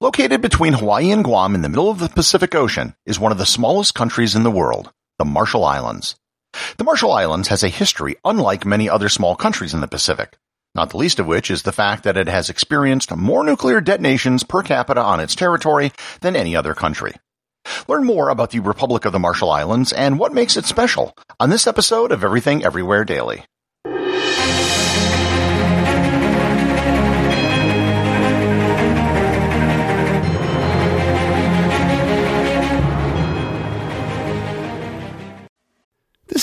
Located between Hawaii and Guam in the middle of the Pacific Ocean is one of the smallest countries in the world, the Marshall Islands. The Marshall Islands has a history unlike many other small countries in the Pacific, not the least of which is the fact that it has experienced more nuclear detonations per capita on its territory than any other country. Learn more about the Republic of the Marshall Islands and what makes it special on this episode of Everything Everywhere Daily.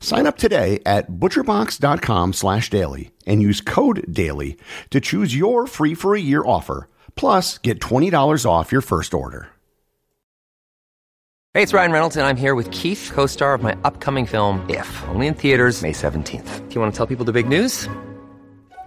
Sign up today at butcherbox.com slash daily and use code DAILY to choose your free for a year offer. Plus, get $20 off your first order. Hey, it's Ryan Reynolds, and I'm here with Keith, co star of my upcoming film, If, only in theaters, May 17th. Do you want to tell people the big news?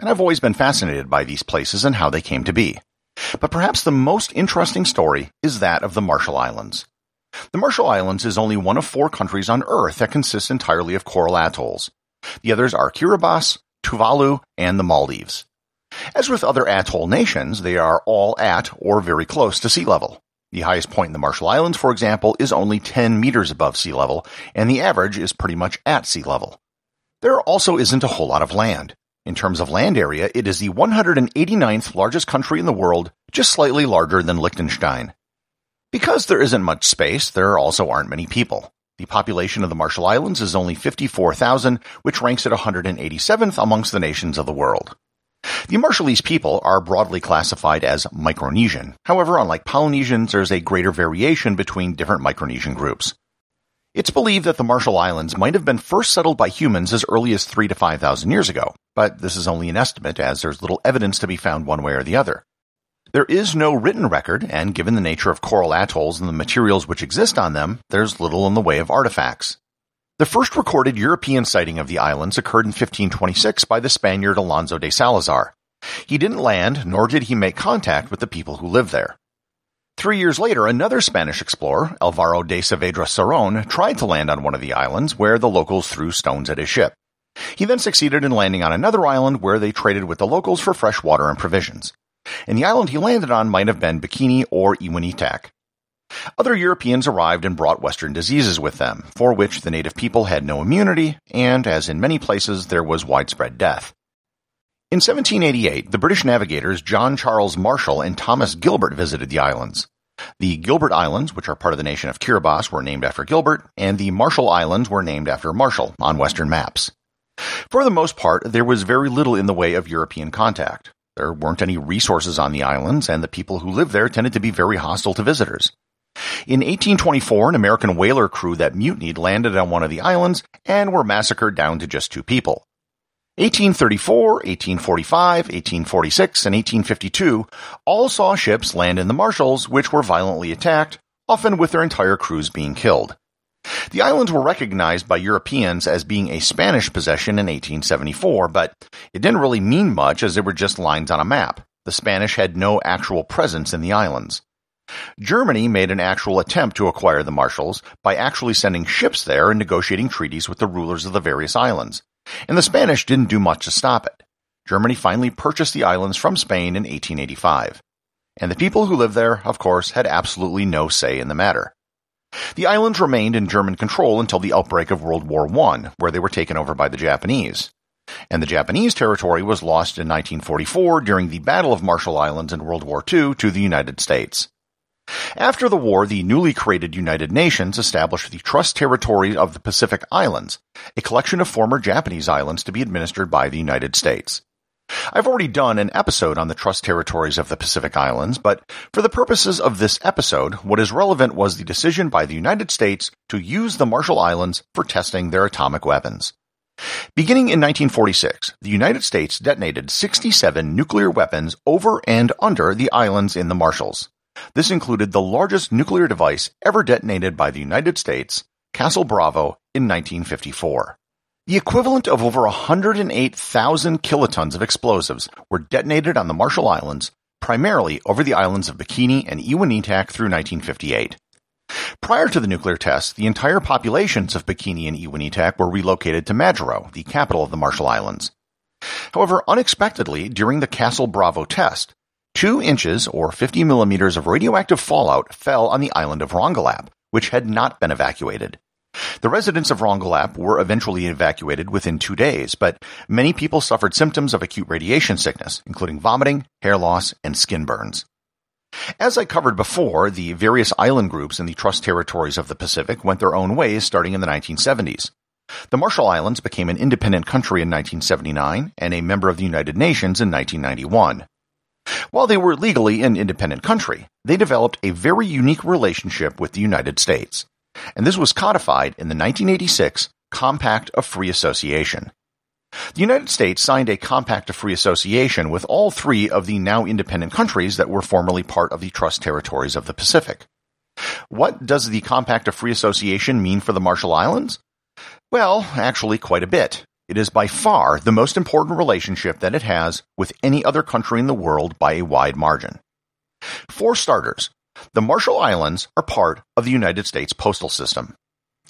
and I've always been fascinated by these places and how they came to be. But perhaps the most interesting story is that of the Marshall Islands. The Marshall Islands is only one of four countries on Earth that consists entirely of coral atolls. The others are Kiribati, Tuvalu, and the Maldives. As with other atoll nations, they are all at or very close to sea level. The highest point in the Marshall Islands, for example, is only 10 meters above sea level, and the average is pretty much at sea level. There also isn't a whole lot of land. In terms of land area, it is the 189th largest country in the world, just slightly larger than Liechtenstein. Because there isn't much space, there also aren't many people. The population of the Marshall Islands is only 54,000, which ranks it 187th amongst the nations of the world. The Marshallese people are broadly classified as Micronesian. However, unlike Polynesians, there's a greater variation between different Micronesian groups. It's believed that the Marshall Islands might have been first settled by humans as early as 3 to 5,000 years ago, but this is only an estimate as there's little evidence to be found one way or the other. There is no written record, and given the nature of coral atolls and the materials which exist on them, there's little in the way of artifacts. The first recorded European sighting of the islands occurred in 1526 by the Spaniard Alonso de Salazar. He didn't land, nor did he make contact with the people who lived there. Three years later, another Spanish explorer, Alvaro de Saavedra Cerón, tried to land on one of the islands where the locals threw stones at his ship. He then succeeded in landing on another island where they traded with the locals for fresh water and provisions. And the island he landed on might have been Bikini or Enewetak. Other Europeans arrived and brought Western diseases with them, for which the native people had no immunity, and as in many places, there was widespread death. In 1788, the British navigators John Charles Marshall and Thomas Gilbert visited the islands. The Gilbert Islands, which are part of the nation of Kiribati, were named after Gilbert, and the Marshall Islands were named after Marshall on Western maps. For the most part, there was very little in the way of European contact. There weren't any resources on the islands, and the people who lived there tended to be very hostile to visitors. In 1824, an American whaler crew that mutinied landed on one of the islands and were massacred down to just two people. 1834, 1845, 1846, and 1852 all saw ships land in the Marshalls which were violently attacked, often with their entire crews being killed. The islands were recognized by Europeans as being a Spanish possession in 1874, but it didn't really mean much as they were just lines on a map. The Spanish had no actual presence in the islands. Germany made an actual attempt to acquire the Marshalls by actually sending ships there and negotiating treaties with the rulers of the various islands. And the Spanish didn't do much to stop it. Germany finally purchased the islands from Spain in 1885. And the people who lived there, of course, had absolutely no say in the matter. The islands remained in German control until the outbreak of World War I, where they were taken over by the Japanese. And the Japanese territory was lost in 1944 during the Battle of Marshall Islands in World War II to the United States. After the war, the newly created United Nations established the Trust Territory of the Pacific Islands, a collection of former Japanese islands to be administered by the United States. I've already done an episode on the trust territories of the Pacific Islands, but for the purposes of this episode, what is relevant was the decision by the United States to use the Marshall Islands for testing their atomic weapons. Beginning in 1946, the United States detonated 67 nuclear weapons over and under the islands in the Marshalls. This included the largest nuclear device ever detonated by the United States, Castle Bravo, in 1954. The equivalent of over 108,000 kilotons of explosives were detonated on the Marshall Islands, primarily over the islands of Bikini and Enewetak through 1958. Prior to the nuclear tests, the entire populations of Bikini and Enewetak were relocated to Majuro, the capital of the Marshall Islands. However, unexpectedly, during the Castle Bravo test, two inches or 50 millimeters of radioactive fallout fell on the island of Rongelap, which had not been evacuated. The residents of Rongelap were eventually evacuated within two days, but many people suffered symptoms of acute radiation sickness, including vomiting, hair loss, and skin burns. As I covered before, the various island groups in the trust territories of the Pacific went their own ways starting in the 1970s. The Marshall Islands became an independent country in 1979 and a member of the United Nations in 1991. While they were legally an independent country, they developed a very unique relationship with the United States and this was codified in the 1986 Compact of Free Association. The United States signed a Compact of Free Association with all three of the now independent countries that were formerly part of the Trust Territories of the Pacific. What does the Compact of Free Association mean for the Marshall Islands? Well, actually quite a bit. It is by far the most important relationship that it has with any other country in the world by a wide margin. For starters, the Marshall Islands are part of the United States postal system.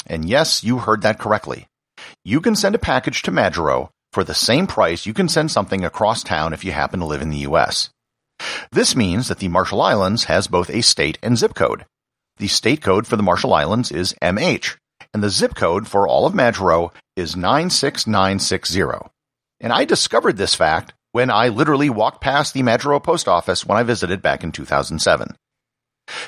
And yes, you heard that correctly. You can send a package to Majuro for the same price you can send something across town if you happen to live in the US. This means that the Marshall Islands has both a state and zip code. The state code for the Marshall Islands is MH, and the zip code for all of Majuro is 96960. And I discovered this fact when I literally walked past the Majuro post office when I visited back in 2007.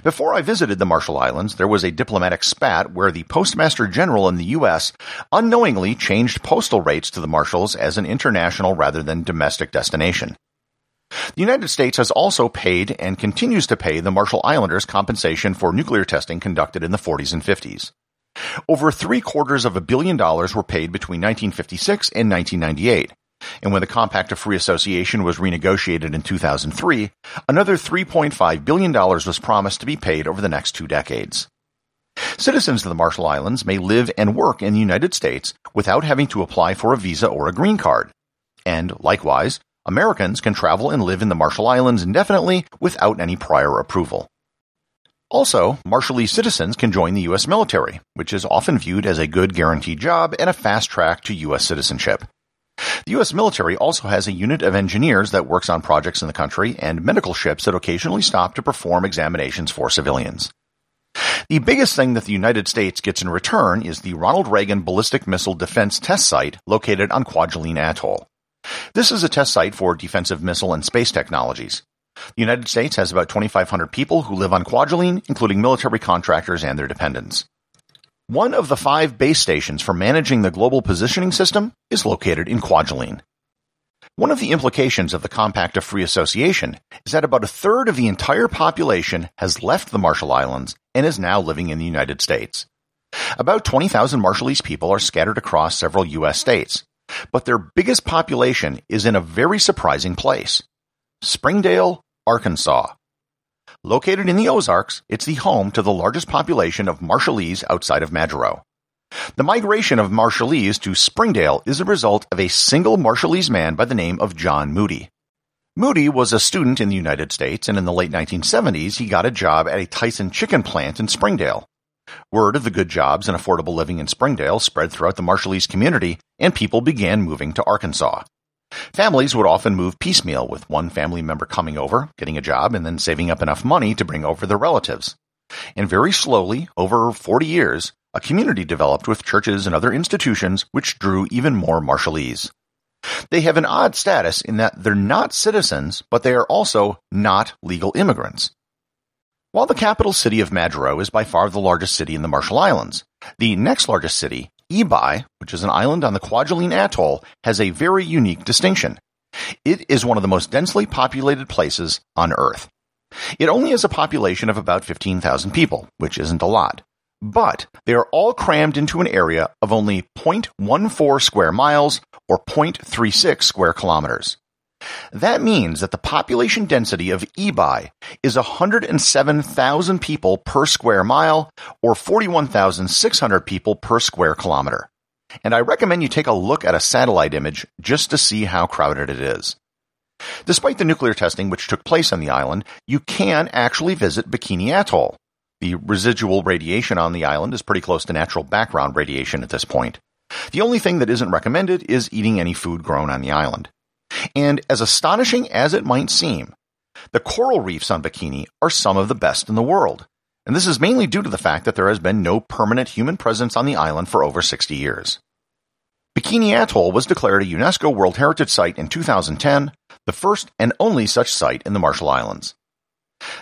Before I visited the Marshall Islands, there was a diplomatic spat where the Postmaster General in the U.S. unknowingly changed postal rates to the Marshalls as an international rather than domestic destination. The United States has also paid and continues to pay the Marshall Islanders compensation for nuclear testing conducted in the 40s and 50s. Over three quarters of a billion dollars were paid between 1956 and 1998, and when the Compact of Free Association was renegotiated in 2003, another $3.5 billion was promised to be paid over the next two decades. Citizens of the Marshall Islands may live and work in the United States without having to apply for a visa or a green card. And likewise, Americans can travel and live in the Marshall Islands indefinitely without any prior approval. Also, Marshallese citizens can join the U.S. military, which is often viewed as a good guaranteed job and a fast track to U.S. citizenship. The U.S. military also has a unit of engineers that works on projects in the country and medical ships that occasionally stop to perform examinations for civilians. The biggest thing that the United States gets in return is the Ronald Reagan Ballistic Missile Defense Test Site located on Kwajalein Atoll. This is a test site for defensive missile and space technologies. The United States has about 2,500 people who live on Kwajalein, including military contractors and their dependents. One of the five base stations for managing the global positioning system is located in Kwajalein. One of the implications of the Compact of Free Association is that about a third of the entire population has left the Marshall Islands and is now living in the United States. About 20,000 Marshallese people are scattered across several U.S. states, but their biggest population is in a very surprising place. Springdale, Arkansas. Located in the Ozarks, it's the home to the largest population of Marshallese outside of Majuro. The migration of Marshallese to Springdale is a result of a single Marshallese man by the name of John Moody. Moody was a student in the United States, and in the late 1970s, he got a job at a Tyson chicken plant in Springdale. Word of the good jobs and affordable living in Springdale spread throughout the Marshallese community, and people began moving to Arkansas. Families would often move piecemeal, with one family member coming over, getting a job, and then saving up enough money to bring over their relatives. And very slowly, over 40 years, a community developed with churches and other institutions which drew even more Marshallese. They have an odd status in that they're not citizens, but they are also not legal immigrants. While the capital city of Majuro is by far the largest city in the Marshall Islands, the next largest city, Ebeye, which is an island on the Kwajalein Atoll, has a very unique distinction. It is one of the most densely populated places on Earth. It only has a population of about 15,000 people, which isn't a lot. But they are all crammed into an area of only 0.14 square miles or 0.36 square kilometers. That means that the population density of Ebeye is 107,000 people per square mile or 41,600 people per square kilometer. And I recommend you take a look at a satellite image just to see how crowded it is. Despite the nuclear testing which took place on the island, you can actually visit Bikini Atoll. The residual radiation on the island is pretty close to natural background radiation at this point. The only thing that isn't recommended is eating any food grown on the island. And as astonishing as it might seem, the coral reefs on Bikini are some of the best in the world. And this is mainly due to the fact that there has been no permanent human presence on the island for over 60 years. Bikini Atoll was declared a UNESCO World Heritage Site in 2010, the first and only such site in the Marshall Islands.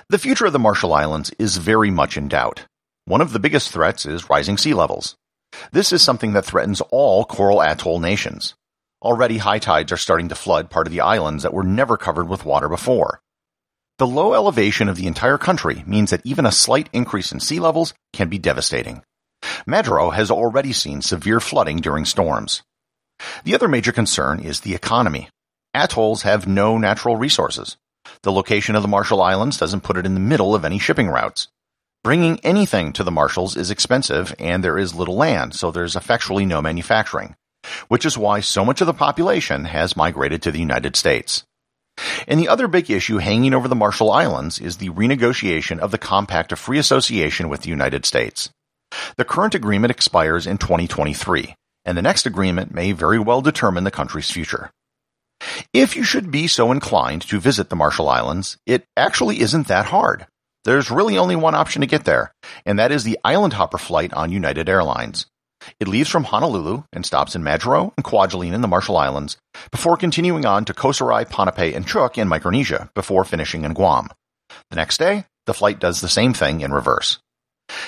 The future of the Marshall Islands is very much in doubt. One of the biggest threats is rising sea levels. This is something that threatens all coral atoll nations. Already high tides are starting to flood part of the islands that were never covered with water before. The low elevation of the entire country means that even a slight increase in sea levels can be devastating. Majuro has already seen severe flooding during storms. The other major concern is the economy. Atolls have no natural resources. The location of the Marshall Islands doesn't put it in the middle of any shipping routes. Bringing anything to the Marshalls is expensive and there is little land, so there's effectually no manufacturing which is why so much of the population has migrated to the United States. And the other big issue hanging over the Marshall Islands is the renegotiation of the Compact of Free Association with the United States. The current agreement expires in 2023, and the next agreement may very well determine the country's future. If you should be so inclined to visit the Marshall Islands, it actually isn't that hard. There's really only one option to get there, and that is the Island Hopper flight on United Airlines. It leaves from Honolulu and stops in Majuro and Kwajalein in the Marshall Islands before continuing on to Kosrae, and Chuuk in Micronesia before finishing in Guam. The next day, the flight does the same thing in reverse.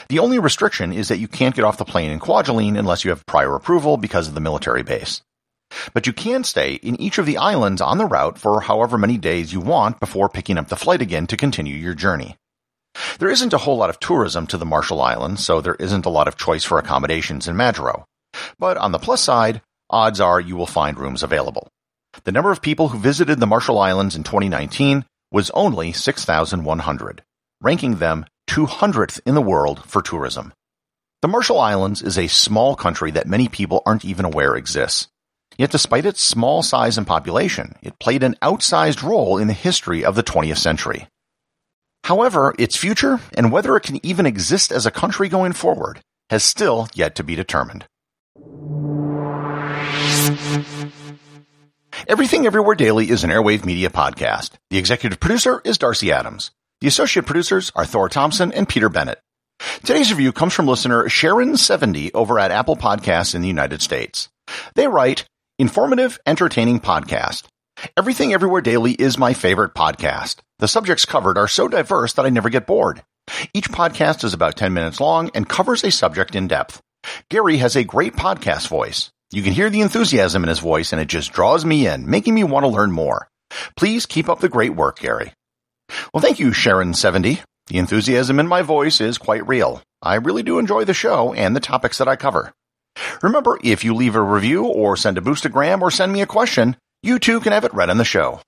The only restriction is that you can't get off the plane in Kwajalein unless you have prior approval because of the military base. But you can stay in each of the islands on the route for however many days you want before picking up the flight again to continue your journey. There isn't a whole lot of tourism to the Marshall Islands, so there isn't a lot of choice for accommodations in Majuro. But on the plus side, odds are you will find rooms available. The number of people who visited the Marshall Islands in 2019 was only 6,100, ranking them 200th in the world for tourism. The Marshall Islands is a small country that many people aren't even aware exists. Yet despite its small size and population, it played an outsized role in the history of the 20th century. However, its future and whether it can even exist as a country going forward has still yet to be determined. Everything Everywhere Daily is an Airwave Media podcast. The executive producer is Darcy Adams. The associate producers are Thor Thompson and Peter Bennett. Today's review comes from listener Sharon70 over at Apple Podcasts in the United States. They write, informative, entertaining podcast. Everything Everywhere Daily is my favorite podcast. The subjects covered are so diverse that I never get bored. Each podcast is about 10 minutes long and covers a subject in depth. Gary has a great podcast voice. You can hear the enthusiasm in his voice and it just draws me in, making me want to learn more. Please keep up the great work, Gary. Well, thank you, Sharon70. The enthusiasm in my voice is quite real. I really do enjoy the show and the topics that I cover. Remember, if you leave a review or send a boostagram or send me a question, you too can have it read on the show.